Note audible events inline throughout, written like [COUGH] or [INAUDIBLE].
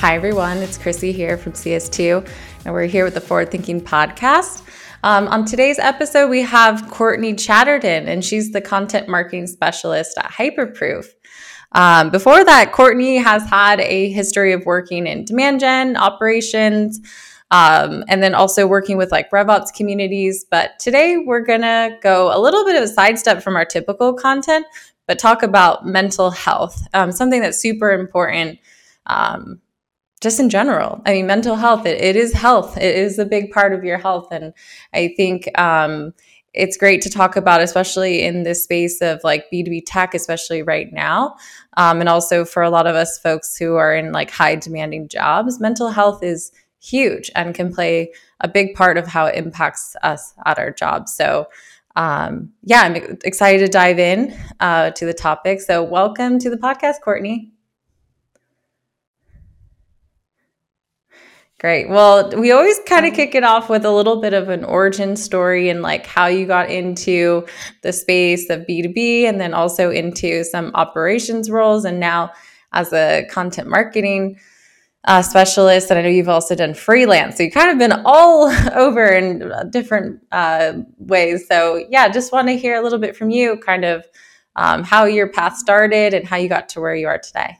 Hi, everyone. It's Chrissy here from CS2, and we're here with the Forward Thinking Podcast. Um, on today's episode, we have Courtney Chatteron, and she's the content marketing specialist at Hyperproof. Um, before that, Courtney has had a history of working in demand gen operations. Um, and then also working with like RevOps communities. But today we're gonna go a little bit of a sidestep from our typical content, but talk about mental health, um, something that's super important um, just in general. I mean, mental health, it, it is health. It is a big part of your health. And I think um, it's great to talk about, especially in this space of like B2B tech, especially right now. Um, and also for a lot of us folks who are in like high demanding jobs, mental health is huge and can play a big part of how it impacts us at our jobs. So, um, yeah, I'm excited to dive in uh, to the topic. So, welcome to the podcast, Courtney. Great. Well, we always kind of kick it off with a little bit of an origin story and like how you got into the space of B2B and then also into some operations roles and now as a content marketing uh, specialist. And I know you've also done freelance. So you've kind of been all [LAUGHS] over in different uh, ways. So, yeah, just want to hear a little bit from you kind of um, how your path started and how you got to where you are today.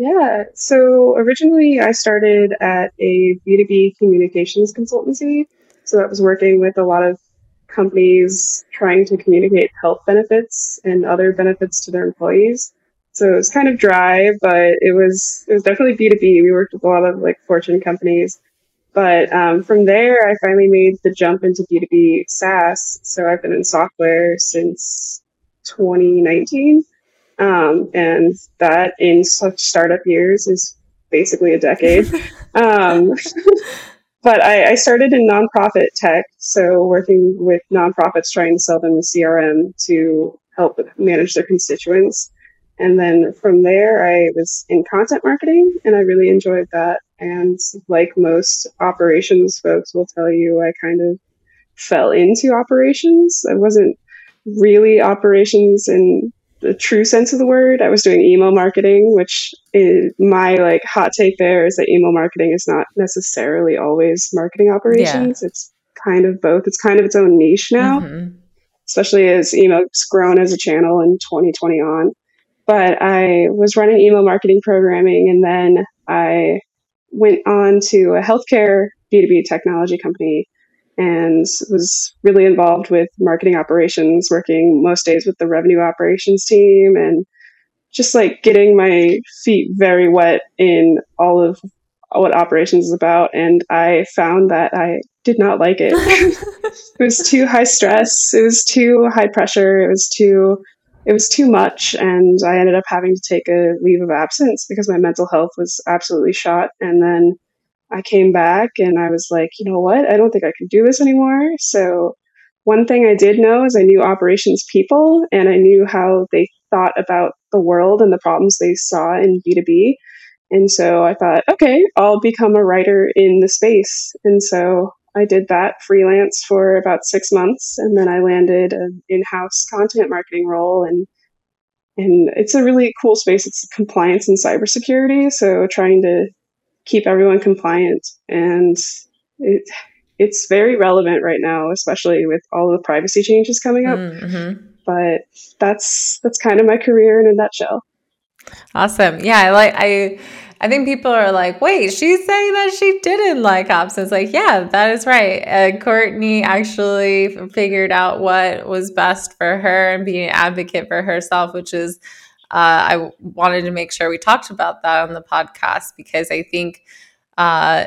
Yeah, so originally I started at a B2B communications consultancy. So I was working with a lot of companies trying to communicate health benefits and other benefits to their employees. So it was kind of dry, but it was it was definitely B two B. We worked with a lot of like Fortune companies, but um, from there I finally made the jump into B two B SaaS. So I've been in software since 2019, um, and that in such startup years is basically a decade. [LAUGHS] um, [LAUGHS] but I, I, started in nonprofit tech, so working with nonprofits trying to sell them the CRM to help manage their constituents. And then from there, I was in content marketing and I really enjoyed that. And like most operations folks will tell you, I kind of fell into operations. I wasn't really operations in the true sense of the word. I was doing email marketing, which is my like hot take there is that email marketing is not necessarily always marketing operations. Yeah. It's kind of both. It's kind of its own niche now, mm-hmm. especially as email's grown as a channel in 2020 on but I was running email marketing programming and then I went on to a healthcare B2B technology company and was really involved with marketing operations, working most days with the revenue operations team and just like getting my feet very wet in all of what operations is about. And I found that I did not like it. [LAUGHS] [LAUGHS] it was too high stress. It was too high pressure. It was too it was too much and i ended up having to take a leave of absence because my mental health was absolutely shot and then i came back and i was like you know what? I don't think i can do this anymore. So one thing i did know is i knew operations people and i knew how they thought about the world and the problems they saw in b2b and so i thought okay i'll become a writer in the space. And so I did that freelance for about six months, and then I landed an in-house content marketing role, and and it's a really cool space. It's compliance and cybersecurity, so trying to keep everyone compliant, and it it's very relevant right now, especially with all the privacy changes coming up. Mm-hmm. But that's that's kind of my career in a nutshell. Awesome. Yeah, I like I I think people are like, wait, she's saying that she didn't like options. Like, yeah, that is right. Uh, Courtney actually figured out what was best for her and being an advocate for herself, which is, uh, I wanted to make sure we talked about that on the podcast because I think uh,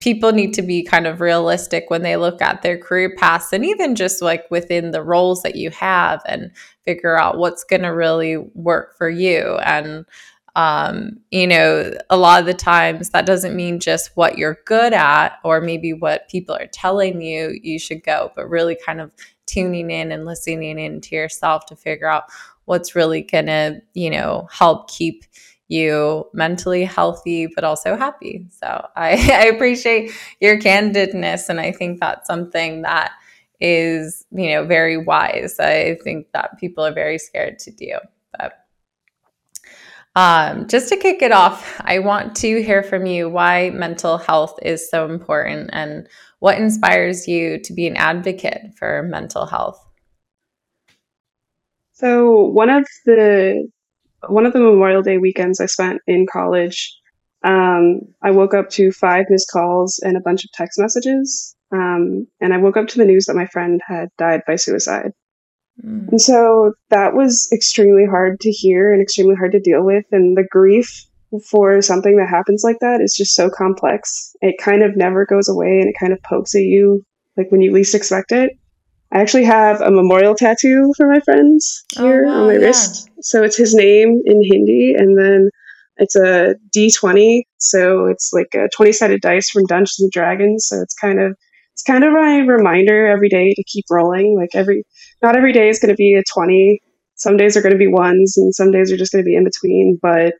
people need to be kind of realistic when they look at their career paths and even just like within the roles that you have and figure out what's going to really work for you. And um, you know, a lot of the times that doesn't mean just what you're good at or maybe what people are telling you you should go, but really kind of tuning in and listening into yourself to figure out what's really going to, you know, help keep you mentally healthy but also happy. So I, [LAUGHS] I appreciate your candidness and I think that's something that is, you know, very wise. I think that people are very scared to do. But Um, just to kick it off, I want to hear from you why mental health is so important and what inspires you to be an advocate for mental health. So one of the one of the Memorial Day weekends I spent in college, um, I woke up to five missed calls and a bunch of text messages. Um, and I woke up to the news that my friend had died by suicide. Mm. And so that was extremely hard to hear and extremely hard to deal with. And the grief for something that happens like that is just so complex. It kind of never goes away and it kind of pokes at you like when you least expect it. I actually have a memorial tattoo for my friends oh, here oh, wow, on my yeah. wrist. So it's his name in Hindi and then it's a D20. So it's like a 20 sided dice from Dungeons and Dragons. So it's kind of it's kind of my reminder every day to keep rolling. Like every, not every day is going to be a 20. Some days are going to be ones and some days are just going to be in between. But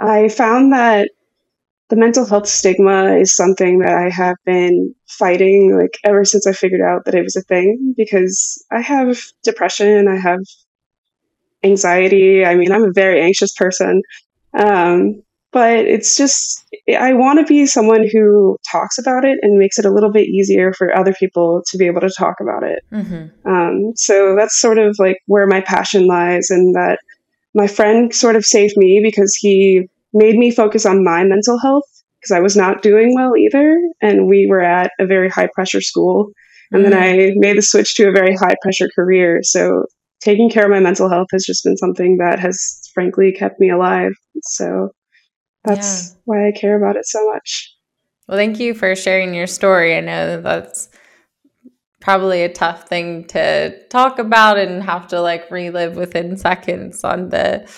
I found that the mental health stigma is something that I have been fighting like ever since I figured out that it was a thing because I have depression, I have anxiety. I mean, I'm a very anxious person. Um, but it's just i want to be someone who talks about it and makes it a little bit easier for other people to be able to talk about it mm-hmm. um, so that's sort of like where my passion lies and that my friend sort of saved me because he made me focus on my mental health because i was not doing well either and we were at a very high pressure school and mm-hmm. then i made the switch to a very high pressure career so taking care of my mental health has just been something that has frankly kept me alive so that's yeah. why I care about it so much. Well, thank you for sharing your story. I know that that's probably a tough thing to talk about and have to like relive within seconds on the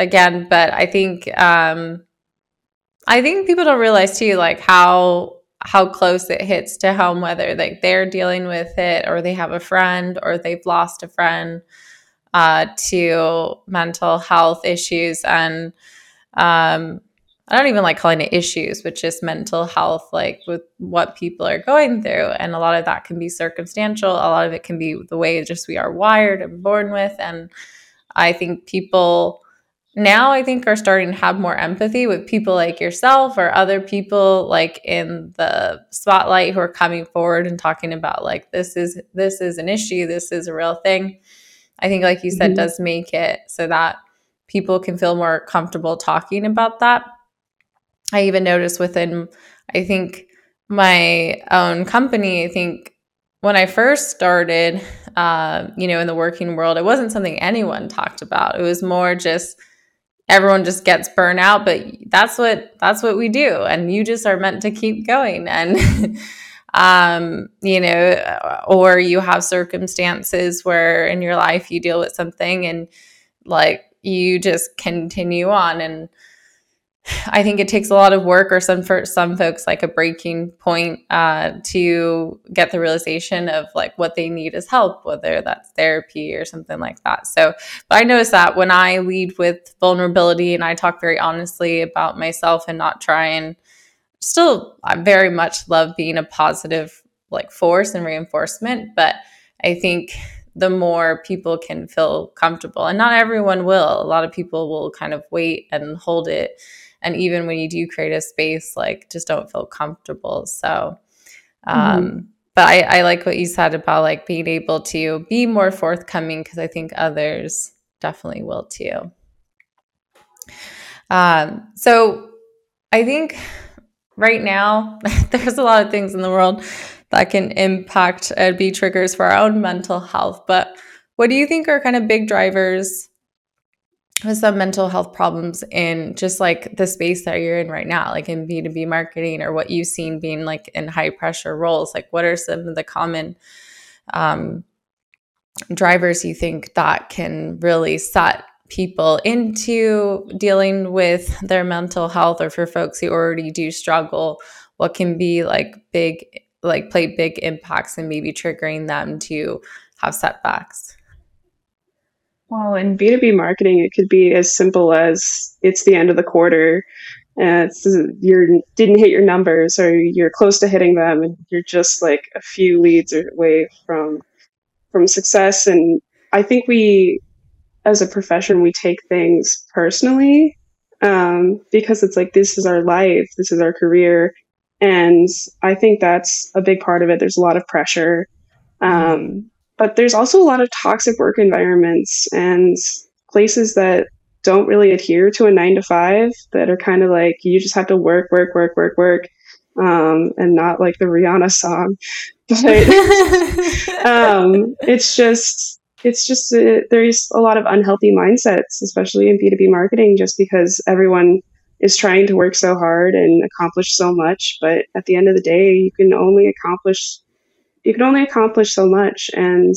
again, but I think um I think people don't realize too like how how close it hits to home whether like they're dealing with it or they have a friend or they've lost a friend uh to mental health issues and um I don't even like calling it issues, but just mental health, like with what people are going through. And a lot of that can be circumstantial. A lot of it can be the way just we are wired and born with. And I think people now, I think, are starting to have more empathy with people like yourself or other people like in the spotlight who are coming forward and talking about like this is this is an issue, this is a real thing. I think, like you said, mm-hmm. does make it so that people can feel more comfortable talking about that I even noticed within, I think, my own company, I think when I first started, uh, you know, in the working world, it wasn't something anyone talked about. It was more just everyone just gets burnt out, but that's what that's what we do, and you just are meant to keep going. And [LAUGHS] um, you know, or you have circumstances where in your life you deal with something and like you just continue on and [SIGHS] I think it takes a lot of work, or some for some folks, like a breaking point uh, to get the realization of like what they need is help, whether that's therapy or something like that. So, but I notice that when I lead with vulnerability and I talk very honestly about myself and not try and still, I very much love being a positive like force and reinforcement, but I think the more people can feel comfortable, and not everyone will. A lot of people will kind of wait and hold it and even when you do create a space like just don't feel comfortable so um mm-hmm. but I, I like what you said about like being able to be more forthcoming because i think others definitely will too um so i think right now [LAUGHS] there's a lot of things in the world that can impact and be triggers for our own mental health but what do you think are kind of big drivers with some mental health problems in just like the space that you're in right now, like in B2B marketing or what you've seen being like in high pressure roles? Like, what are some of the common um, drivers you think that can really set people into dealing with their mental health or for folks who already do struggle? What can be like big, like play big impacts and maybe triggering them to have setbacks? Well, in B2B marketing, it could be as simple as it's the end of the quarter and you didn't hit your numbers or you're close to hitting them and you're just like a few leads away from from success. And i think we as a profession we take things personally um, because it's like this is our life, this is our career, and I think that's a big part of it. There's a lot of pressure, um, but there's also a lot of toxic work environments and places that don't really adhere to a nine to five that are kind of like you just have to work, work, work, work, work, um, and not like the Rihanna song. [LAUGHS] But [LAUGHS] um, it's just it's just uh, there's a lot of unhealthy mindsets, especially in B two B marketing, just because everyone is trying to work so hard and accomplish so much, but at the end of the day, you can only accomplish you can only accomplish so much, and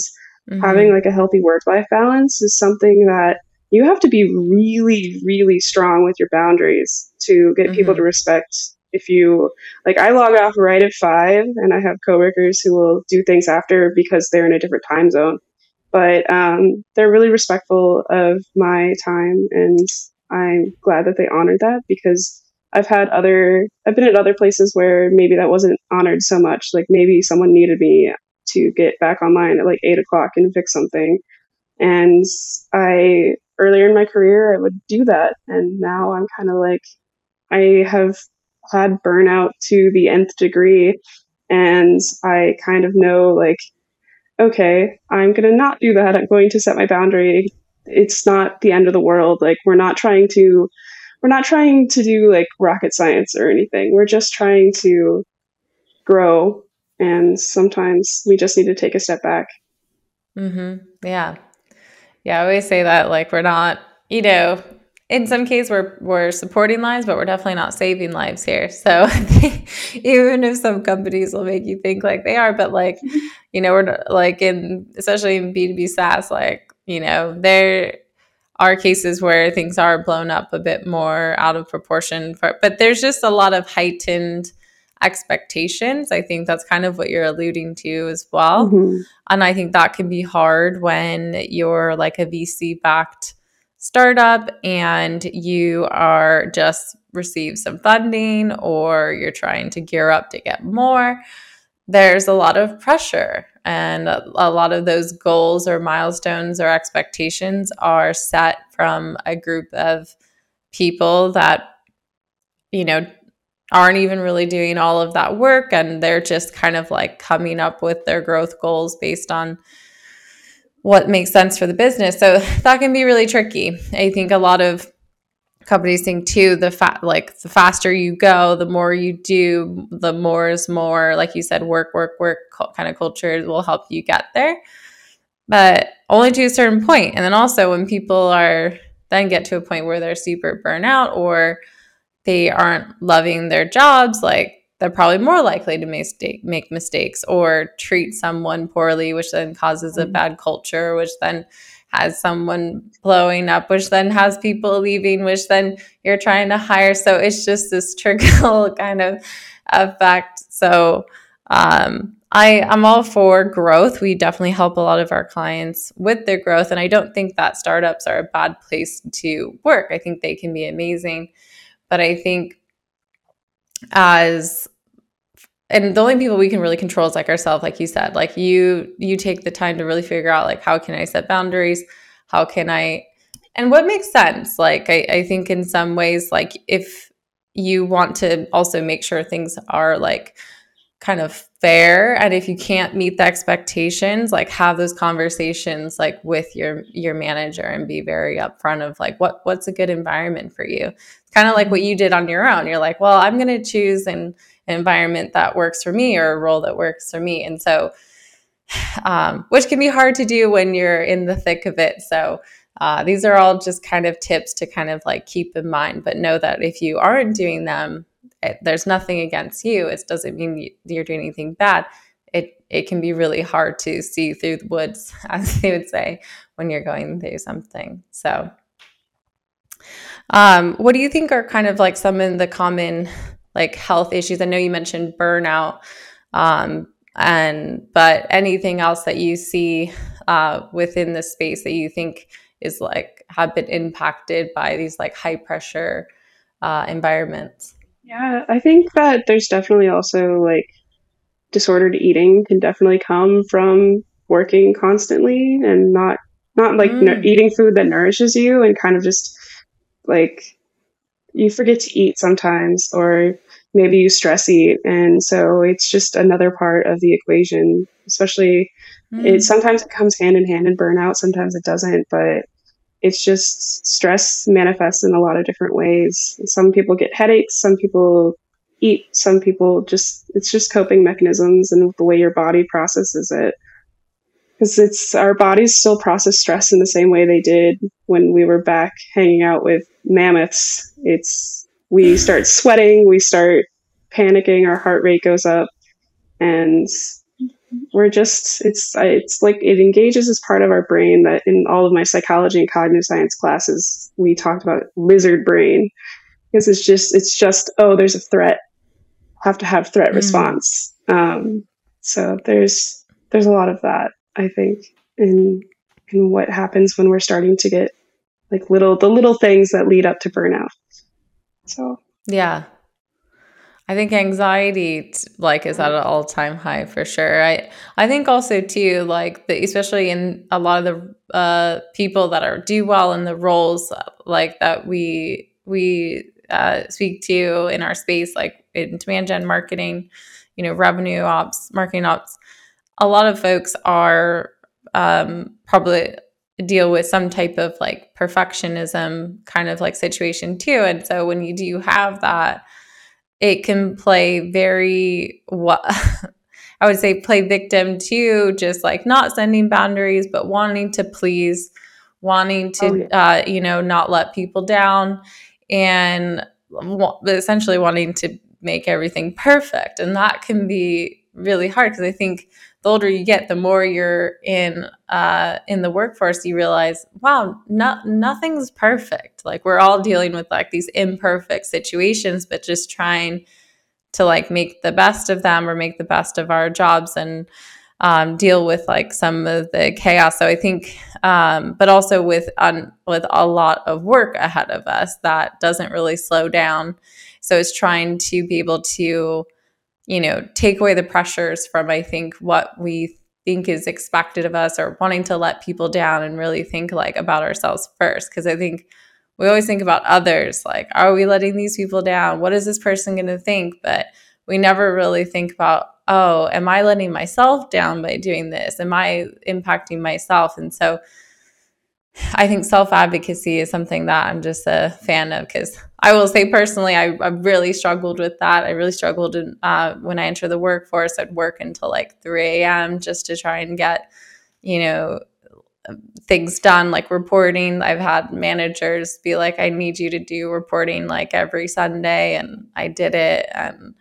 mm-hmm. having like a healthy work life balance is something that you have to be really, really strong with your boundaries to get mm-hmm. people to respect if you like i log off right at five and i have coworkers who will do things after because they're in a different time zone but um, they're really respectful of my time and i'm glad that they honored that because i've had other i've been at other places where maybe that wasn't honored so much like maybe someone needed me to get back online at like eight o'clock and fix something and i earlier in my career i would do that and now i'm kind of like i have had burnout to the nth degree and i kind of know like okay, I'm going to not do that. I'm going to set my boundary. It's not the end of the world. Like we're not trying to we're not trying to do like rocket science or anything. We're just trying to grow and sometimes we just need to take a step back. Mhm. Yeah. Yeah, I always say that like we're not, you know, in some case we're we're supporting lives but we're definitely not saving lives here so [LAUGHS] even if some companies will make you think like they are but like you know we're like in especially in b2b saas like you know there are cases where things are blown up a bit more out of proportion for, but there's just a lot of heightened expectations i think that's kind of what you're alluding to as well mm-hmm. and i think that can be hard when you're like a vc backed startup and you are just receive some funding or you're trying to gear up to get more, there's a lot of pressure. And a, lot of those goals or milestones or expectations are set from a group of people that, you know, aren't even really doing all of that work and they're just kind of like coming up with their growth goals based on what makes sense for the business. So that can be really tricky. I think a lot of companies think too the fa- like the faster you go, the more you do, the more is more like you said work work work kind of culture will help you get there. But only to a certain point. And then also when people are then get to a point where they're super burnout or they aren't loving their jobs like they're probably more likely to mistake, make mistakes or treat someone poorly, which then causes a mm-hmm. bad culture, which then has someone blowing up, which then has people leaving, which then you're trying to hire. So it's just this [LAUGHS] trickle kind of effect. So um, I, I'm all for growth. We definitely help a lot of our clients with their growth. And I don't think that startups are a bad place to work. I think they can be amazing. But I think as and the only people we can really control is like ourselves like you said like you you take the time to really figure out like how can i set boundaries? How can i and what makes sense? Like I, I think in some ways like if you want to also make sure things are like kind of fair and if you can't meet the expectations like have those conversations like with your your manager and be very upfront of like what what's a good environment for you? Kind of like mm-hmm. what you did on your own. You're like well i'm going to choose an environment that works for me or a role that works for me and so um, which can be hard to do when you're in the thick of it so uh, these are all just kind of tips to kind of like keep in mind but know that if you aren't doing them it, there's nothing against you. It doesn't mean you're doing anything bad. It it can be really hard to see through the woods, [LAUGHS] as they would say, when you're going through something. So, um, what do you think are kind of like some of the common like health issues? I know you mentioned burnout, um, and but anything else that you see uh, within the space that you think is like have been impacted by these like high pressure uh, environments? Yeah, I think that there's definitely also like disordered eating can definitely come from working constantly and not not like mm. eating food that nourishes you and kind of just like you forget to eat sometimes or maybe you stress eat. And so it's just another part of the equation especially mm. it sometimes it comes hand in hand in burnout sometimes it doesn't but it's just stress manifests in a lot of different ways. Some people get headaches some people eat some people just it's just coping mechanisms and the way your body processes it. Because it's our bodies still process stress in the same way they did when we were back hanging out with mammoths. It's we start sweating we start panicking our heart rate goes up and we're just it's it's like it engages as part of our brain that in all of my psychology and cognitive science classes we talked about lizard brain. Because it's just it's just oh there's a threat. Have to have threat mm. response. Um, so there's there's a lot of that i think in in what happens when we're starting to get like little the little things that lead up to burnout so yeah I think anxiety like is at an all time high for sure. I I think also too like the, especially in a lot of the uh, people that are do well in the roles like that we we uh, speak to in our space like in demand gen marketing, you know, revenue ops, marketing ops. A lot of folks are um, probably deal with some type of like perfectionism kind of like situation too, and so when you do have that it can play very what [LAUGHS] I would say play victim to just like not sending boundaries, but wanting to please, wanting to, oh, yeah. uh, you know, not let people down and essentially wanting to make everything perfect. And that can be really hard because I think the older you get, the more you're in uh, in the workforce, you realize, wow, no, nothing's perfect. Like we're all dealing with like these imperfect situations, but just trying to like make the best of them or make the best of our jobs and um, deal with like some of the chaos. So I think, um, but also with um, with a lot of work ahead of us, that doesn't really slow down. So it's trying to be able to you know, take away the pressures from, I think, what we think is expected of us or wanting to let people down and really think like about ourselves first. Cause I think we always think about others like, are we letting these people down? What is this person going to think? But we never really think about, oh, am I letting myself down by doing this? Am I impacting myself? And so, I think self advocacy is something that I'm just a fan of because I will say personally, I, I really struggled with that. I really struggled in, uh, when I entered the workforce. I'd work until like 3 a.m. just to try and get, you know, things done like reporting. I've had managers be like, I need you to do reporting like every Sunday. And I did it. And,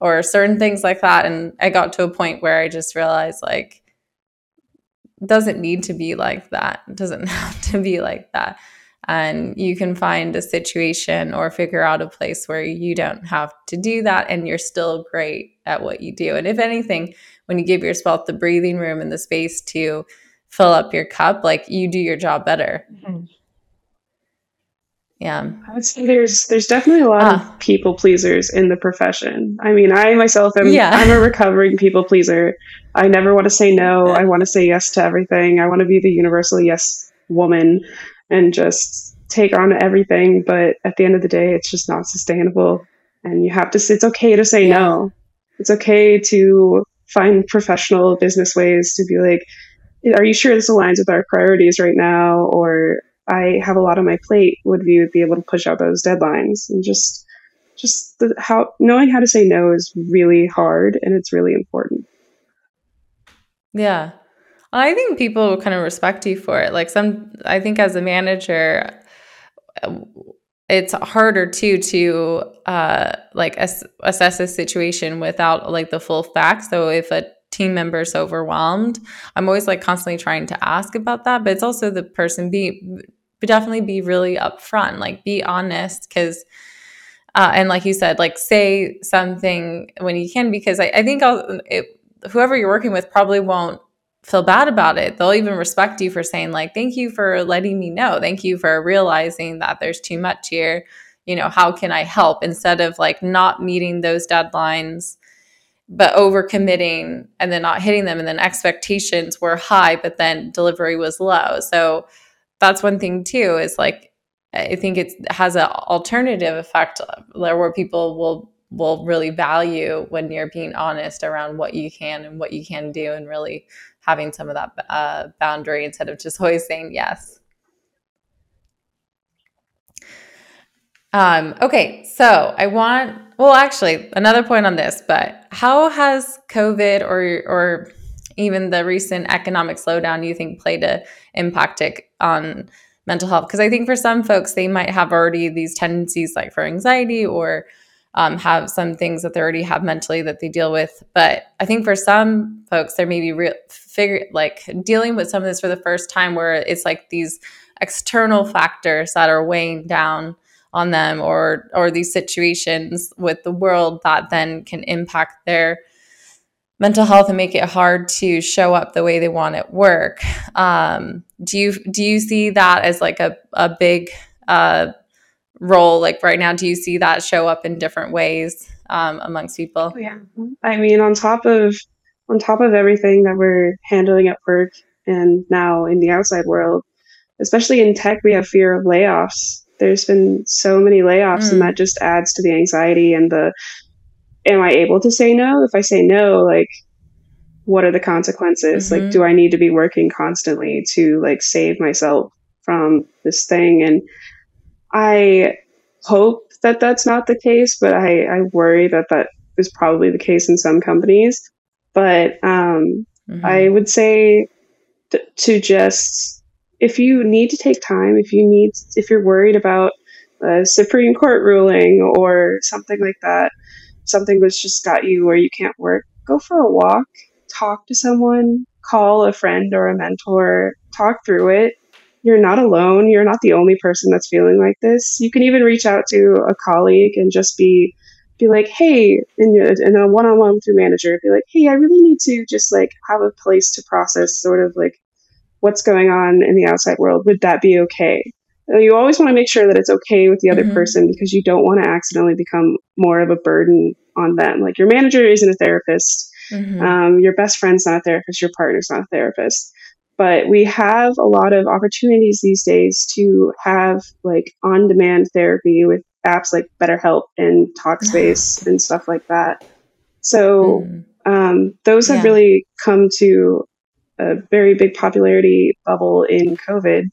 or certain things like that. And I got to a point where I just realized like, doesn't need to be like that. It doesn't [LAUGHS] have to be like that. And you can find a situation or figure out a place where you don't have to do that and you're still great at what you do. And if anything, when you give yourself the breathing room and the space to fill up your cup, like you do your job better. Mm-hmm. Yeah. I would say there's there's definitely a lot of ah. people pleasers in the profession. I mean, I myself am yeah. I'm a recovering people pleaser. I never want to say no. I want to say yes to everything. I want to be the universal yes woman and just take on everything, but at the end of the day, it's just not sustainable and you have to it's okay to say yeah. no. It's okay to find professional business ways to be like are you sure this aligns with our priorities right now or I have a lot on my plate, would we be able to push out those deadlines and just just the, how knowing how to say no is really hard and it's really important. Yeah. I think people kind of respect you for it. Like some I think as a manager it's harder too to uh like ass- assess a situation without like the full facts. So if a team member is overwhelmed, I'm always like constantly trying to ask about that, but it's also the person be but definitely be really upfront, like be honest because uh, and like you said, like say something when you can, because I, I think it, whoever you're working with probably won't feel bad about it. They'll even respect you for saying like, "Thank you for letting me know. Thank you for realizing that there's too much here. You know, how can I help?" Instead of like not meeting those deadlines, but overcommitting and then not hitting them, and then expectations were high, but then delivery was low. So that's one thing too is like I think it has an alternative effect where people will will really value when you're being honest around what you can and what you can do and really having some of that uh, boundary instead of just [LAUGHS] always saying yes. Um, okay, so I want well actually another point on this, but how has COVID or or even the recent economic slowdown you think played a impact on mental health? Because I think for some folks they might have already these tendencies like for anxiety or um, have some things that they already have mentally that they deal with. But I think for some folks, there may be real figure like dealing with some of this for the first time, where it's like these external factors that are weighing down on them, or or these situations with the world that then can impact their mental health and make it hard to show up the way they want at work. Um, do you do you see that as like a a big uh, role like right now do you see that show up in different ways um, amongst people oh, yeah i mean on top of on top of everything that we're handling at work and now in the outside world especially in tech we have fear of layoffs there's been so many layoffs mm. and that just adds to the anxiety and the am i able to say no if i say no like what are the consequences mm-hmm. like do i need to be working constantly to like save myself from this thing and I hope that that's not the case, but I, I worry that that is probably the case in some companies. But um, mm-hmm. I would say th- to just, if you need to take time, if you need, if you're worried about a Supreme Court ruling or something like that, something that's just got you where you can't work, go for a walk, talk to someone, call a friend or a mentor, talk through it you're not alone. You're not the only person that's feeling like this. You can even reach out to a colleague and just be be like, hey, in, in a one-on-one with your manager, be like, hey, I really need to just like have a place to process sort of like what's going on in the outside world. Would that be okay? You always want to make sure that it's okay with the other mm-hmm. person because you don't want to accidentally become more of a burden on them. Like your manager isn't a therapist. Mm-hmm. Um, your best friend's not a therapist. Your partner's not a therapist but we have a lot of opportunities these days to have like on demand therapy with apps like BetterHelp and Talkspace [SIGHS] and stuff like that. So mm. um, those have yeah. really come to a very big popularity bubble in COVID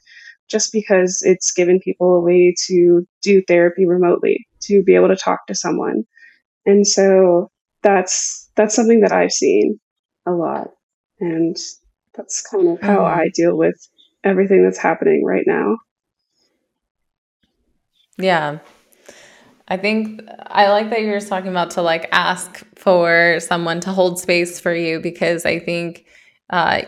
just because it's given people a way to do therapy remotely, to be able to talk to someone. And so that's that's something that I've seen a lot. And that's kind of how mm-hmm. I deal with everything that's happening right now. Yeah. I think I like that you're talking about to like ask for someone to hold space for you because I think uh,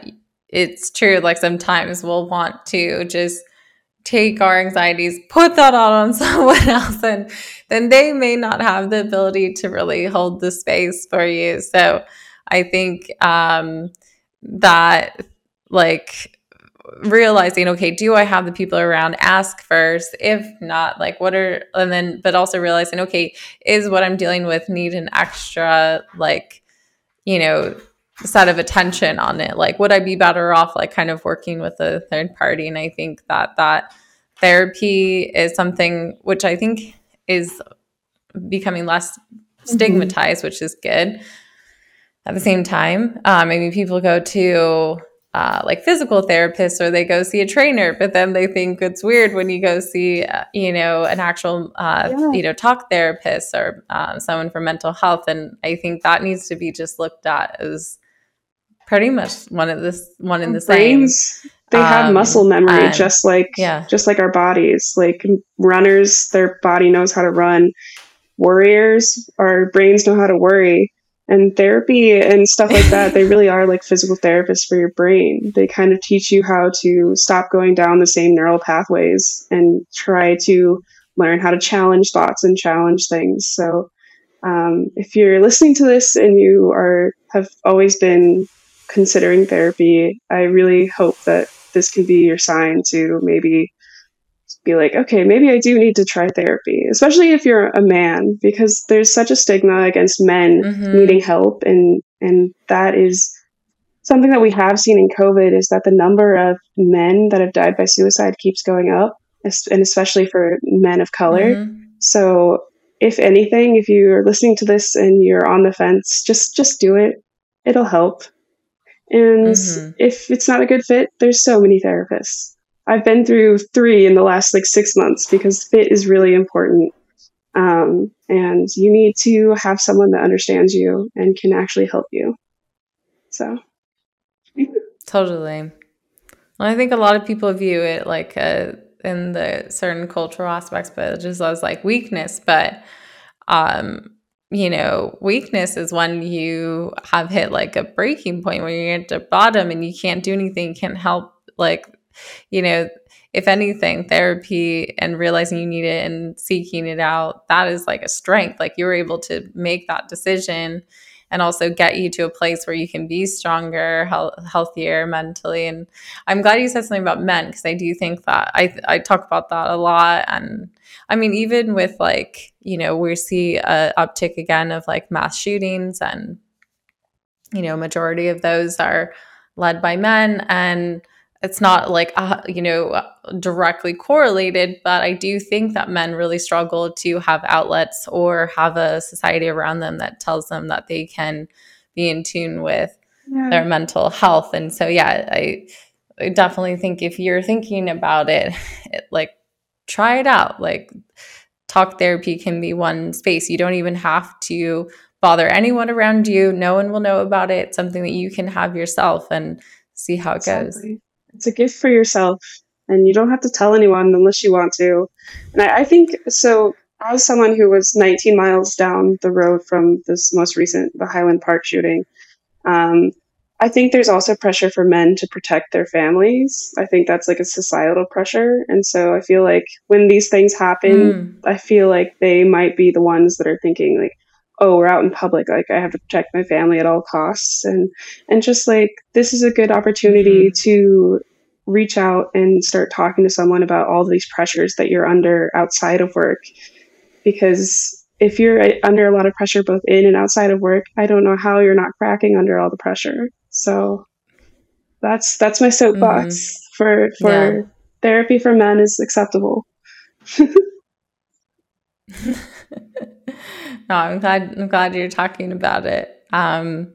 it's true. Like sometimes we'll want to just take our anxieties, put that out on [LAUGHS] someone else, and then they may not have the ability to really hold the space for you. So I think um, that like realizing okay do i have the people around ask first if not like what are and then but also realizing okay is what i'm dealing with need an extra like you know set of attention on it like would i be better off like kind of working with a third party and i think that that therapy is something which i think is becoming less mm-hmm. stigmatized mm-hmm. which is good at the same time, um, maybe people go to uh, like physical therapists or they go see a trainer, but then they think it's weird when you go see, uh, you know, an actual, uh, yeah. you know, talk therapist or uh, someone for mental health. And I think that needs to be just looked at as pretty much one of this, one in the Brains, same. They have um, muscle memory, and, just like, yeah. just like our bodies. Like runners, their body knows how to run. Warriors, our brains know how to worry and therapy and stuff like that they really are like physical therapists for your brain they kind of teach you how to stop going down the same neural pathways and try to learn how to challenge thoughts and challenge things so um, if you're listening to this and you are have always been considering therapy i really hope that this can be your sign to maybe be like, okay, maybe I do need to try therapy, especially if you're a man, because there's such a stigma against men mm-hmm. needing help, and and that is something that we have seen in COVID is that the number of men that have died by suicide keeps going up, and especially for men of color. Mm-hmm. So, if anything, if you're listening to this and you're on the fence, just just do it. It'll help. And mm-hmm. if it's not a good fit, there's so many therapists. I've been through three in the last like six months because fit is really important. Um, and you need to have someone that understands you and can actually help you. So, totally. Well, I think a lot of people view it like a, in the certain cultural aspects, but it just as like weakness. But, um, you know, weakness is when you have hit like a breaking point where you're at the bottom and you can't do anything, can't help like you know, if anything, therapy and realizing you need it and seeking it out, that is like a strength. Like you were able to make that decision and also get you to a place where you can be stronger, he- healthier mentally. And I'm glad you said something about men because I do think that I I talk about that a lot. And I mean, even with like you know, we see a uptick again of like mass shootings, and you know, majority of those are led by men and it's not like uh, you know directly correlated but i do think that men really struggle to have outlets or have a society around them that tells them that they can be in tune with yeah. their mental health. And so yeah I, I definitely think if you're thinking about it, it like try it out. Like talk therapy can be one space. You don't even have to bother anyone around you. No one will know about it. It's something that you can have yourself and see how it exactly. goes it's a gift for yourself, and you don't have to tell anyone unless you want to. And I, I think so. As someone who was 19 miles down the road from this most recent, the Highland Park shooting, um, I think there's also pressure for men to protect their families. I think that's like a societal pressure. And so I feel like when these things happen, mm. I feel like they might be the ones that are thinking like, oh, we're out in public, like I have to protect my family at all costs. And and just like this is a good opportunity mm-hmm. to reach out and start talking to someone about all these pressures that you're under outside of work. Because if you're under a lot of pressure both in and outside of work, I don't know how you're not cracking under all the pressure. So that's that's my soapbox mm-hmm. for for yeah. therapy for men is acceptable. [LAUGHS] [LAUGHS] no, I'm glad I'm glad you're talking about it. Um,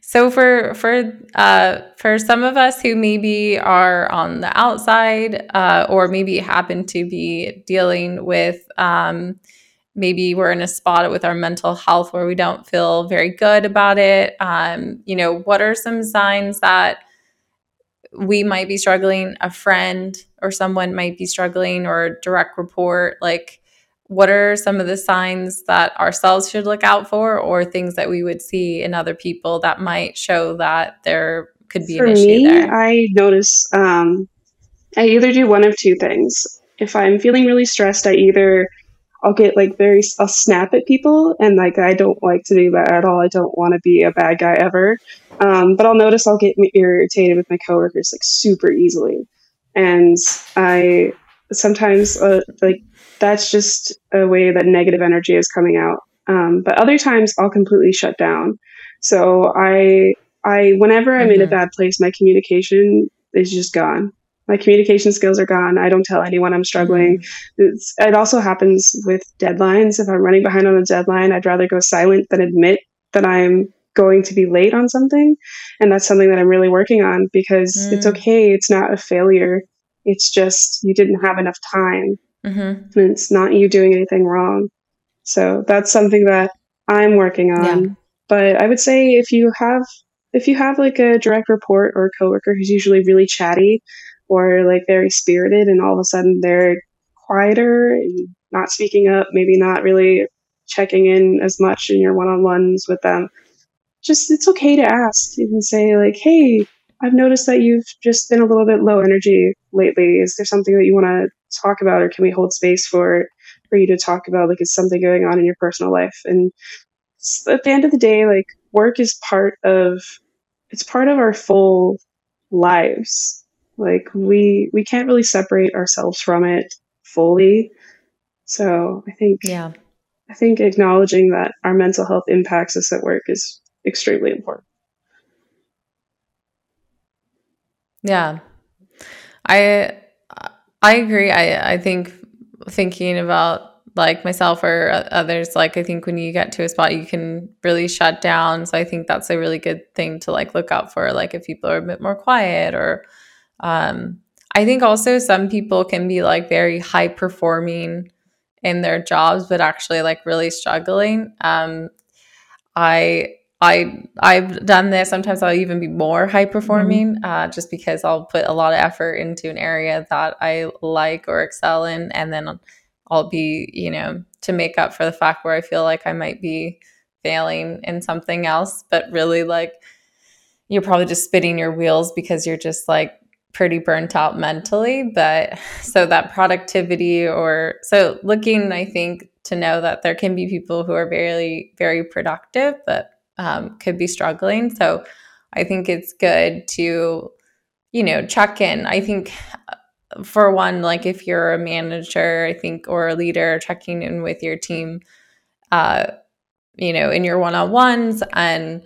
so for for uh, for some of us who maybe are on the outside uh, or maybe happen to be dealing with um, maybe we're in a spot with our mental health where we don't feel very good about it. Um, you know, what are some signs that we might be struggling? A friend or someone might be struggling, or direct report like what are some of the signs that ourselves should look out for or things that we would see in other people that might show that there could be for an issue me, there? I notice um, I either do one of two things. If I'm feeling really stressed, I either I'll get like very I'll snap at people and like I don't like to do that at all. I don't want to be a bad guy ever. Um, but I'll notice I'll get irritated with my coworkers like super easily, and I sometimes uh, like that's just a way that negative energy is coming out. Um, but other times I'll completely shut down. So I, I, whenever I'm mm-hmm. in a mm-hmm. bad place, my communication is just gone. My communication skills are gone. I don't tell anyone I'm struggling. Mm-hmm. it also happens with deadlines. If I'm running behind on a deadline, I'd rather go silent than admit that I'm going to be late on something. And that's something that I'm really working on because mm. it's okay. It's not a failure. It's just you didn't have enough time Mm-hmm. And it's not you doing anything wrong. So that's something that I'm working on. Yeah. But I would say if you have if you have like a direct report or a coworker who's usually really chatty or like very spirited and all of a sudden they're quieter and not speaking up, maybe not really checking in as much in your one-on-ones with them, just it's okay to ask. You can say like, "Hey, I've noticed that you've just been a little bit low energy lately. Is there something that you want to talk about, or can we hold space for for you to talk about? Like, is something going on in your personal life? And at the end of the day, like, work is part of it's part of our full lives. Like, we we can't really separate ourselves from it fully. So I think yeah, I think acknowledging that our mental health impacts us at work is extremely important. Yeah. I I agree. I I think thinking about like myself or others like i think when you get to a spot you can really shut down so i think that's a really good thing to like look out for like if people are a bit more quiet or um i think also some people can be like very high performing in their jobs but actually like really struggling um i I I've done this. Sometimes I'll even be more high performing, mm-hmm. uh, just because I'll put a lot of effort into an area that I like or excel in, and then I'll be, you know, to make up for the fact where I feel like I might be failing in something else, but really like you're probably just spinning your wheels because you're just like pretty burnt out mentally. But so that productivity or so looking, I think, to know that there can be people who are very, very productive, but um, could be struggling. So I think it's good to, you know, check in. I think for one, like if you're a manager, I think, or a leader, checking in with your team, uh, you know, in your one on ones and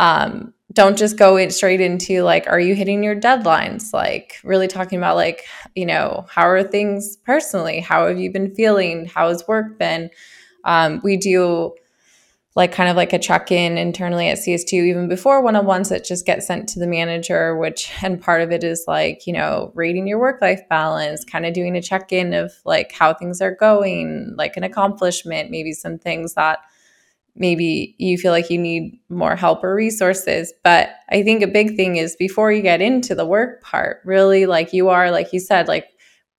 um, don't just go in straight into like, are you hitting your deadlines? Like, really talking about like, you know, how are things personally? How have you been feeling? How has work been? Um, we do like kind of like a check-in internally at CS2 even before one-on-ones that just get sent to the manager which and part of it is like you know rating your work-life balance kind of doing a check-in of like how things are going like an accomplishment maybe some things that maybe you feel like you need more help or resources. But i think a big thing is before you get into the work part really like you are like you said like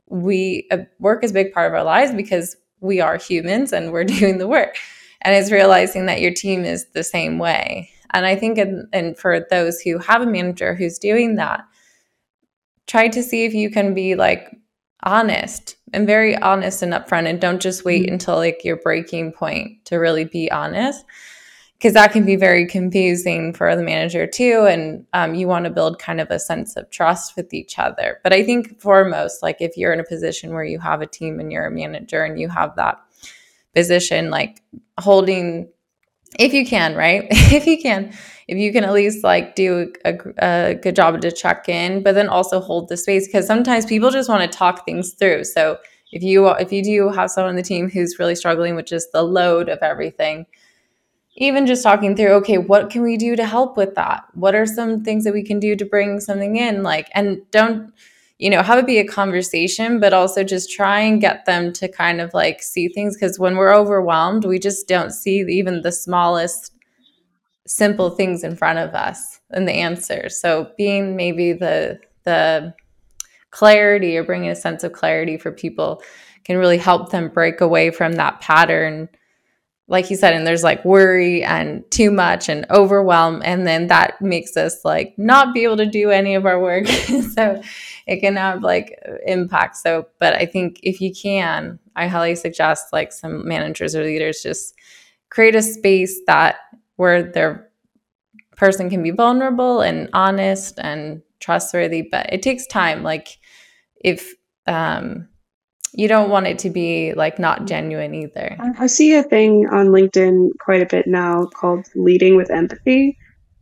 we uh, work is a big part of our lives because we are humans and we're [LAUGHS] doing the work and it's realizing that your team is the same way and i think in, and for those who have a manager who's doing that try to see if you can be like honest and very honest and upfront and don't just wait mm-hmm. until like your breaking point to really be honest because that can be very confusing for the manager too and um, you want to build kind of a sense of trust with each other but i think foremost like if you're in a position where you have a team and you're a manager and you have that position, like holding, if you can, right? [LAUGHS] if you can, if you can at least like do a, a good job to check in, but then also hold the space because sometimes people just want to talk things through. So if you if you do have someone on the team who's really struggling with just the load of everything, even just talking through okay what can we do to help with that what are some things that we can do to bring something in like and don't you know, have it be a conversation, but also just try and get them to kind of like see things. Cause when we're overwhelmed, we just don't see even the smallest simple things in front of us and the answers. So being maybe the, the, clarity or bringing a sense of clarity for people can really help them break away from that pattern like you said, and there's like worry and too much and overwhelm. And then that makes us like not be able to do any of our work. [LAUGHS] so it can have like impact. So, but I think if you can, I highly suggest like some managers or leaders just create a space that where their person can be vulnerable and honest and trustworthy. But it takes time. Like if, um, you don't want it to be like not genuine either. I see a thing on LinkedIn quite a bit now called leading with empathy.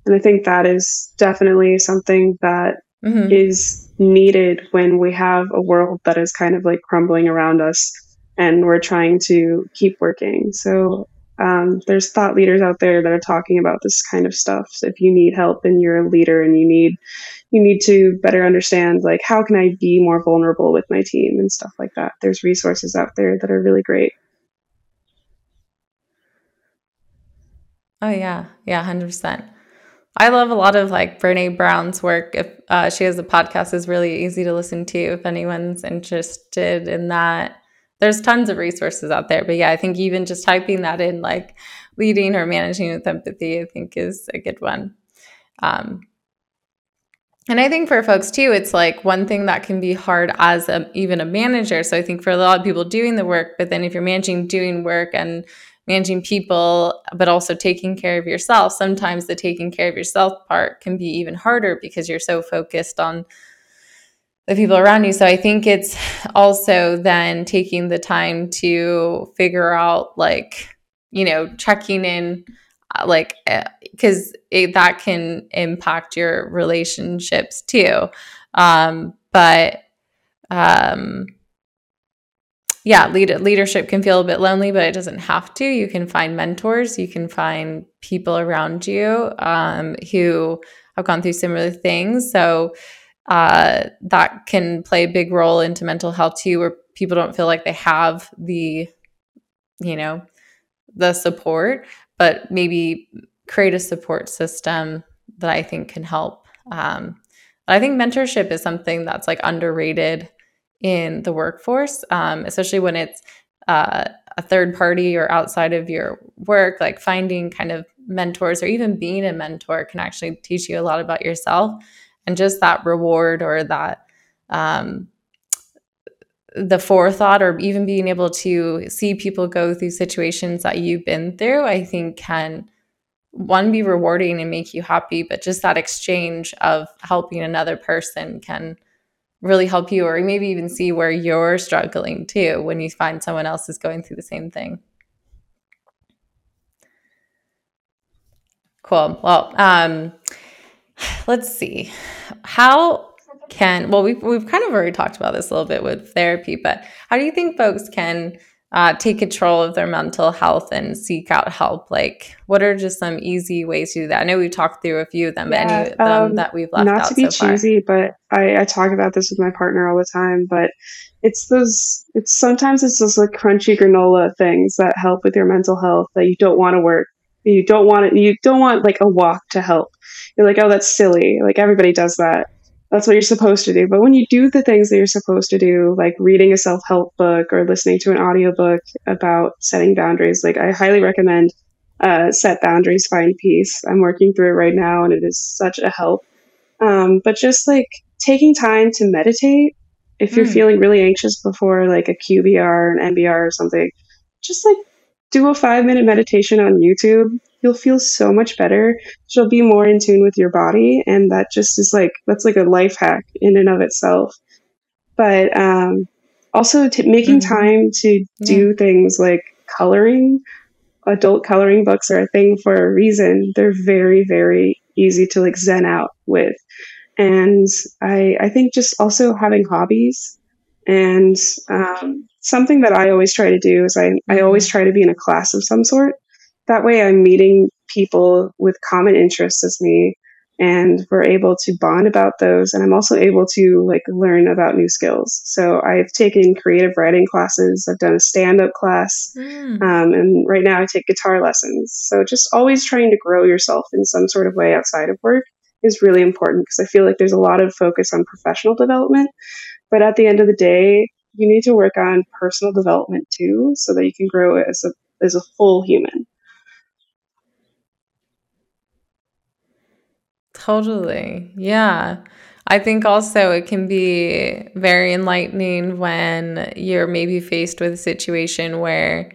And I think that is definitely something that mm-hmm. is needed when we have a world that is kind of like crumbling around us and we're trying to keep working. So um, there's thought leaders out there that are talking about this kind of stuff. So if you need help and you're a leader and you need you need to better understand like how can I be more vulnerable with my team and stuff like that. There's resources out there that are really great. Oh yeah, yeah, hundred percent. I love a lot of like Brene Brown's work. If uh, she has a podcast, is really easy to listen to if anyone's interested in that. There's tons of resources out there, but yeah, I think even just typing that in, like leading or managing with empathy, I think is a good one. Um, and I think for folks too, it's like one thing that can be hard as a, even a manager. So I think for a lot of people doing the work, but then if you're managing doing work and managing people, but also taking care of yourself, sometimes the taking care of yourself part can be even harder because you're so focused on the people around you. So I think it's also then taking the time to figure out like, you know, checking in uh, like because eh, that can impact your relationships too um, but um, yeah, lead, leadership can feel a bit lonely, but it doesn't have to. You can find mentors, you can find people around you um, who have gone through similar things. So uh, that can play a big role into mental health too, where people don't feel like they have the, you know, the support, but maybe create a support system that I think can help. Um, I think mentorship is something that's like underrated in the workforce, um, especially when it's uh, a third party or outside of your work. Like finding kind of mentors or even being a mentor can actually teach you a lot about yourself and just that reward or that um, the forethought or even being able to see people go through situations that you've been through i think can one be rewarding and make you happy but just that exchange of helping another person can really help you or maybe even see where you're struggling too when you find someone else is going through the same thing. Cool. Well um let's see. How can well we've, we've kind of already talked about this a little bit with therapy but how do you think folks can uh, take control of their mental health and seek out help? Like, what are just some easy ways to do that? I know we've talked through a few of them, yeah, any of them um, that we've left Not to be so cheesy, but I, I talk about this with my partner all the time. But it's those, it's sometimes it's those like crunchy granola things that help with your mental health that you don't want to work. You don't want it. You don't want like a walk to help. You're like, oh, that's silly. Like everybody does that that's what you're supposed to do. But when you do the things that you're supposed to do, like reading a self help book or listening to an audiobook about setting boundaries, like I highly recommend uh, Set Boundaries, Find Peace. I'm working through it right now and it is such a help. Um, but just like taking time to meditate, if you're mm. feeling really anxious before like a QBR, an MBR, or something, just like do a five minute meditation on YouTube you'll feel so much better. You'll be more in tune with your body. And that just is like, that's like a life hack in and of itself. But um, also t- making mm-hmm. time to do things like coloring. Adult coloring books are a thing for a reason. They're very, very easy to like zen out with. And I, I think just also having hobbies and um, something that I always try to do is I, I always mm-hmm. try to be in a class of some sort that way I'm meeting people with common interests as me and we're able to bond about those. And i'm also able to like learn about new skills. So i've taken creative writing classes. I've done a stand-up class. Mm. um, and right now i take guitar lessons. So just always trying to grow yourself in some sort of way outside of work is really important because i feel like there's a lot of focus on professional development. But at the end of the day you need to work on personal development too so that you can grow as a as a full human Totally. Yeah. I think also it can be very enlightening when you're maybe faced with a situation where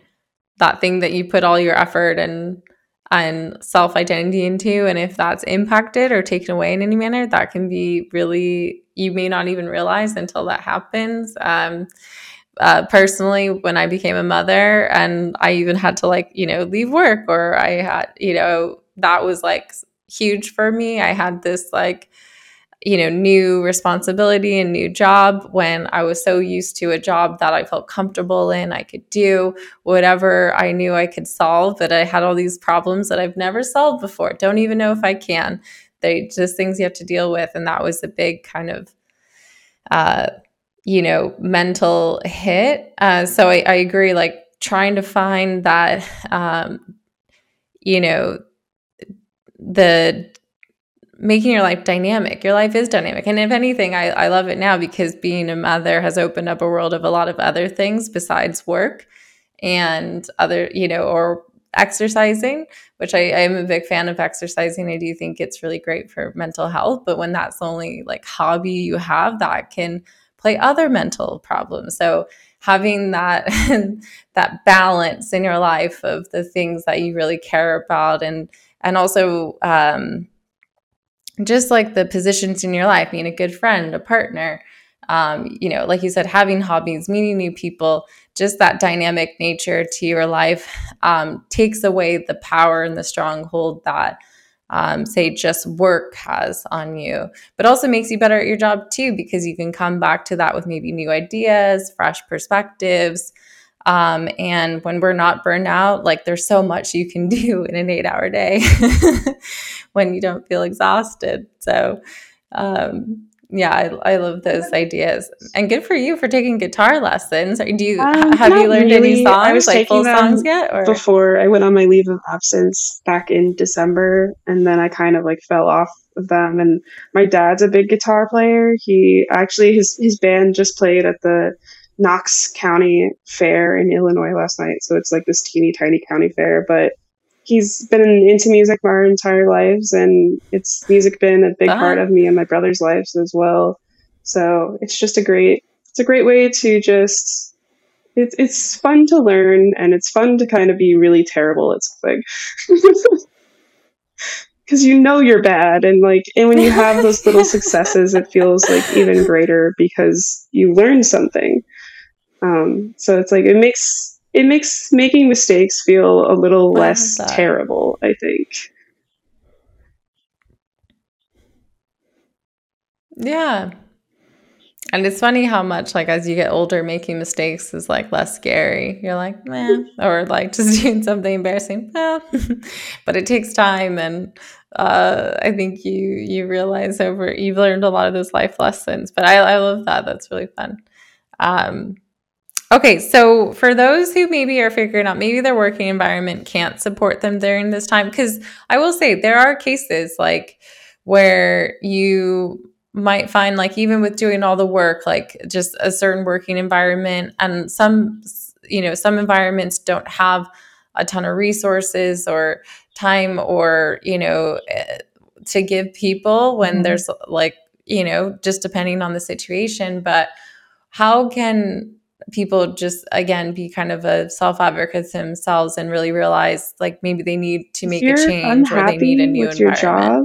that thing that you put all your effort and and self identity into, and if that's impacted or taken away in any manner, that can be really you may not even realize until that happens. Um, uh, personally, when I became a mother, and I even had to like you know leave work, or I had you know that was like huge for me. I had this like, you know, new responsibility and new job when I was so used to a job that I felt comfortable in. I could do whatever I knew I could solve, but I had all these problems that I've never solved before. Don't even know if I can. They just things you have to deal with. And that was a big kind of, uh, you know, mental hit. Uh, so I, I agree, like trying to find that, um, you know, the making your life dynamic. Your life is dynamic. And if anything, I, I love it now because being a mother has opened up a world of a lot of other things besides work and other, you know, or exercising, which I, I am a big fan of exercising. I do think it's really great for mental health. But when that's the only like hobby you have, that can play other mental problems. So having that [LAUGHS] that balance in your life of the things that you really care about and and also um, just like the positions in your life being a good friend a partner um, you know like you said having hobbies meeting new people just that dynamic nature to your life um, takes away the power and the stronghold that um, say just work has on you, but also makes you better at your job too because you can come back to that with maybe new ideas, fresh perspectives. Um, and when we're not burned out, like there's so much you can [LAUGHS] do in an eight hour day [LAUGHS] when you don't feel exhausted. So, um, yeah, I, I love those ideas, and good for you for taking guitar lessons. Do you um, have you learned really. any songs, like full songs yet? Or? Before I went on my leave of absence back in December, and then I kind of like fell off of them. And my dad's a big guitar player. He actually his his band just played at the Knox County Fair in Illinois last night. So it's like this teeny tiny county fair, but he's been into music our entire lives, and it's music been a big uh-huh. part of me and my brother's lives as well. So it's just a great it's a great way to just it's it's fun to learn and it's fun to kind of be really terrible at something. [LAUGHS] because you know you're bad and like and when you have those little [LAUGHS] successes it feels like even greater because you learn something um, so it's like it makes it makes making mistakes feel a little less terrible, I think. Yeah. And it's funny how much like as you get older making mistakes is like less scary. You're like, man, [LAUGHS] or like just doing something embarrassing. [LAUGHS] Eh. but it takes time and uh, I think you you realize over you've learned a lot of those life lessons. But I, I love that. That's really fun. Um, Okay, so for those who maybe are figuring out maybe their working environment can't support them during this time, because I will say there are cases like where you might find like even with doing all the work, like just a certain working environment, and some you know some environments don't have a ton of resources or time or you know eh, to give people when mm-hmm. there's like you know just depending on the situation, but how can people just again be kind of a self advocate themselves and really realize like maybe they need to make a change or they need a new with environment. Your job,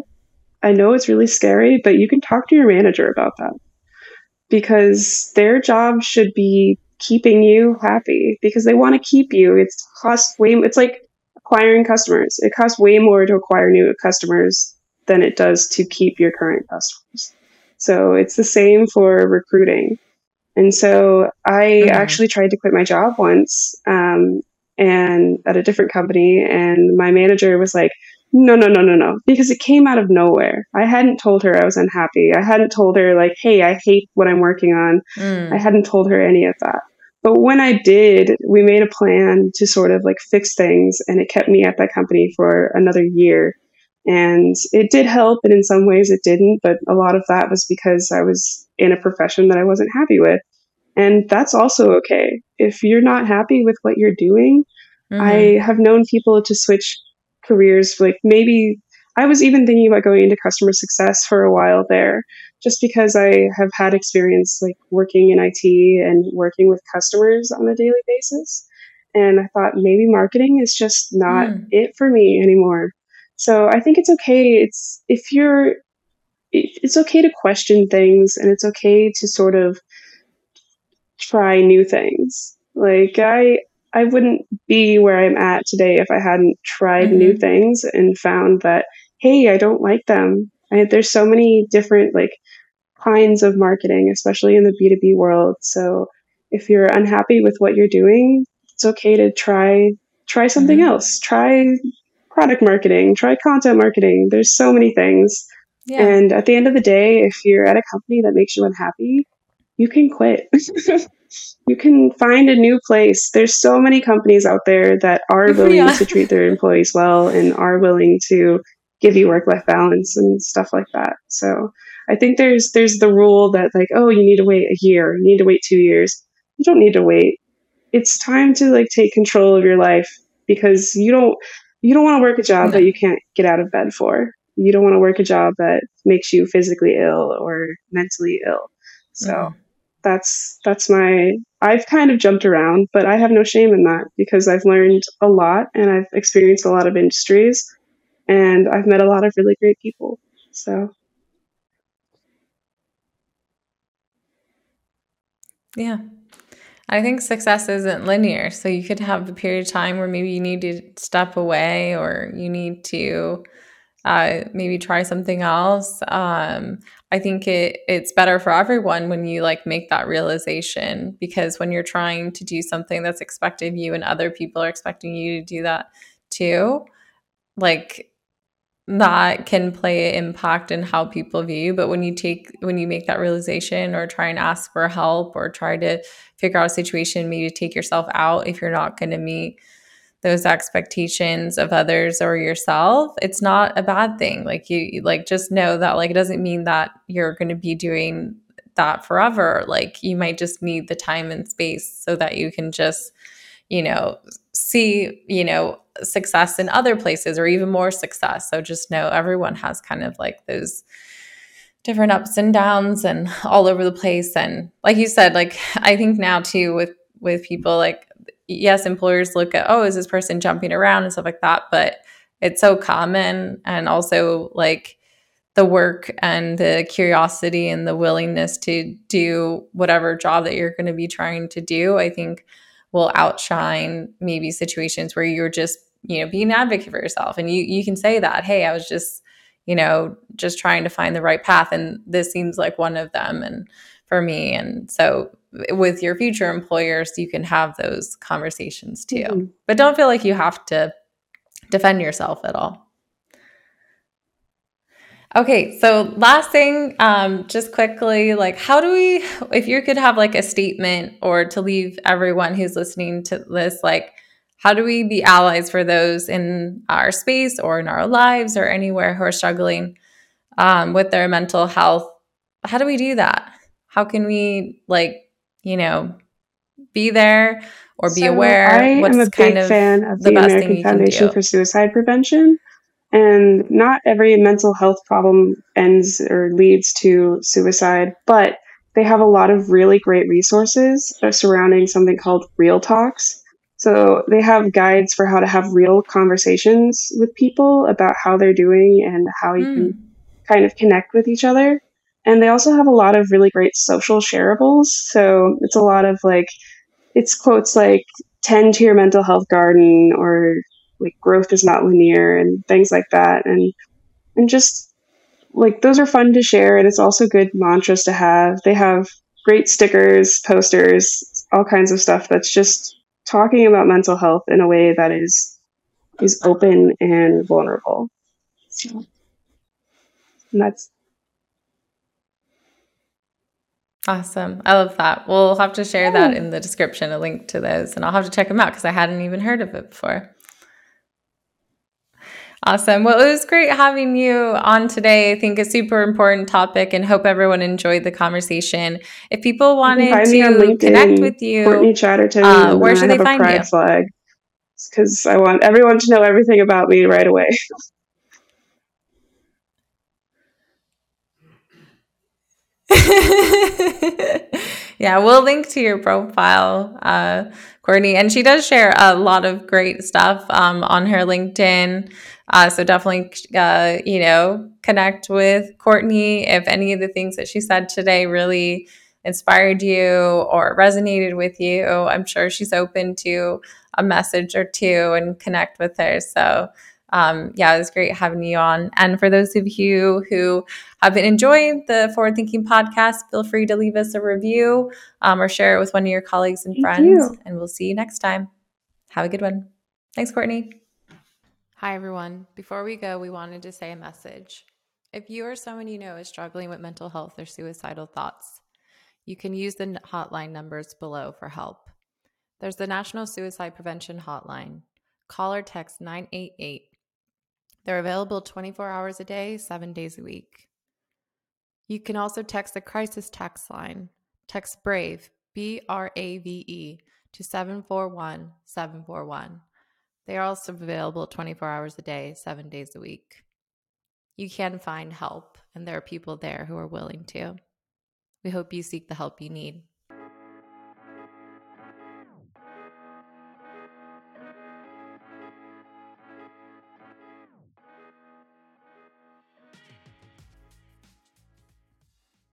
I know it's really scary, but you can talk to your manager about that because their job should be keeping you happy because they want to keep you. It's cost way. It's like acquiring customers. It costs way more to acquire new customers than it does to keep your current customers. So it's the same for recruiting. And so I mm-hmm. actually tried to quit my job once um, and at a different company. And my manager was like, no, no, no, no, no, because it came out of nowhere. I hadn't told her I was unhappy. I hadn't told her, like, hey, I hate what I'm working on. Mm. I hadn't told her any of that. But when I did, we made a plan to sort of like fix things, and it kept me at that company for another year. And it did help, and in some ways it didn't, but a lot of that was because I was in a profession that I wasn't happy with. And that's also okay. If you're not happy with what you're doing, mm-hmm. I have known people to switch careers. Like maybe I was even thinking about going into customer success for a while there, just because I have had experience like working in IT and working with customers on a daily basis. And I thought maybe marketing is just not mm. it for me anymore. So I think it's okay. It's if you're, it's okay to question things and it's okay to sort of try new things. Like I I wouldn't be where I'm at today if I hadn't tried mm-hmm. new things and found that hey, I don't like them. I, there's so many different like kinds of marketing, especially in the B2B world. So if you're unhappy with what you're doing, it's okay to try try something mm-hmm. else. Try product marketing, try content marketing. There's so many things. Yeah. And at the end of the day, if you're at a company that makes you unhappy, you can quit. [LAUGHS] you can find a new place. There's so many companies out there that are [LAUGHS] willing yeah. to treat their employees well and are willing to give you work life balance and stuff like that. So I think there's there's the rule that like, oh, you need to wait a year, you need to wait two years. You don't need to wait. It's time to like take control of your life because you don't you don't want to work a job no. that you can't get out of bed for. You don't want to work a job that makes you physically ill or mentally ill. So mm-hmm that's that's my I've kind of jumped around, but I have no shame in that because I've learned a lot and I've experienced a lot of industries and I've met a lot of really great people. So Yeah. I think success isn't linear. So you could have a period of time where maybe you need to step away or you need to uh, maybe try something else. Um, I think it it's better for everyone when you like make that realization because when you're trying to do something that's expected of you and other people are expecting you to do that too, like that can play an impact in how people view you. But when you take when you make that realization or try and ask for help or try to figure out a situation, maybe take yourself out if you're not going to meet those expectations of others or yourself it's not a bad thing. Like you like just know that like it doesn't mean that you're going to be doing that forever. Like you might just need the time and space so that you can just you know see you know success in other places or even more success. So just know everyone has kind of like those different ups and downs and all over the place. And like you said like i think now too with with people like yes, employers look at, oh, is this person jumping around and stuff like that, but it's so common. And also, like, the work and the curiosity and the willingness to do whatever job that you're going to be trying to do, I think will outshine maybe situations where you're just, you know, being an advocate for yourself. And you you can say that, hey, I was just, you know, just trying to find the right path. And this seems like one of them. And for me. And so with your future employers, you can have those conversations too. Mm-hmm. But don't feel like you have to defend yourself at all. Okay, so last thing, um, just quickly, like, how do we, if you could have like a statement or to leave everyone who's listening to this, like, how do we be allies for those in our space or in our lives or anywhere who are struggling um, with their mental health? How do we do that? How can we, like, you know, be there or be so aware? I What's am a big kind of fan of the, the American Foundation for Suicide Prevention. And not every mental health problem ends or leads to suicide, but they have a lot of really great resources surrounding something called Real Talks. So they have guides for how to have real conversations with people about how they're doing and how you mm. can hmm. kind of connect with each other. And they also have a lot of really great social shareables. So it's a lot of like, it's quotes like, tend to your mental health garden or like growth is not linear and things like that. And, and just like those are fun to share. And it's also good mantras to have. They have great stickers, posters, all kinds of stuff that's just talking about mental health in a way that is is open and vulnerable. So, and that's Awesome. I love that. We'll have to share that in the description, a link to those, and I'll have to check them out because I hadn't even heard of it before. Awesome. Well, it was great having you on today. I think a super important topic and hope everyone enjoyed the conversation. If people wanted to connect with you, Courtney Chatteron, uh, where should they find you? Flag because I want everyone to know everything about me right away. [LAUGHS] [LAUGHS] yeah, we'll link to your profile, uh, Courtney. And she does share a lot of great stuff um, on her LinkedIn. Uh, so definitely, uh, you know, connect with Courtney if any of the things that she said today really inspired you or resonated with you. I'm sure she's open to a message or two and connect with her. So um, yeah, it was great having you on. And for those of you who have been enjoying the Forward Thinking podcast, feel free to leave us a review um, or share it with one of your colleagues and Thank friends. You. And we'll see you next time. Have a good one. Thanks, Courtney. Hi, everyone. Before we go, we wanted to say a message. If you or someone you know is struggling with mental health or suicidal thoughts, you can use the hotline numbers below for help. There's the National Suicide Prevention Hotline. Call or text 988 they're available 24 hours a day, seven days a week. You can also text the crisis text line. Text BRAVE, B R A V E, to 741 741. They are also available 24 hours a day, seven days a week. You can find help, and there are people there who are willing to. We hope you seek the help you need.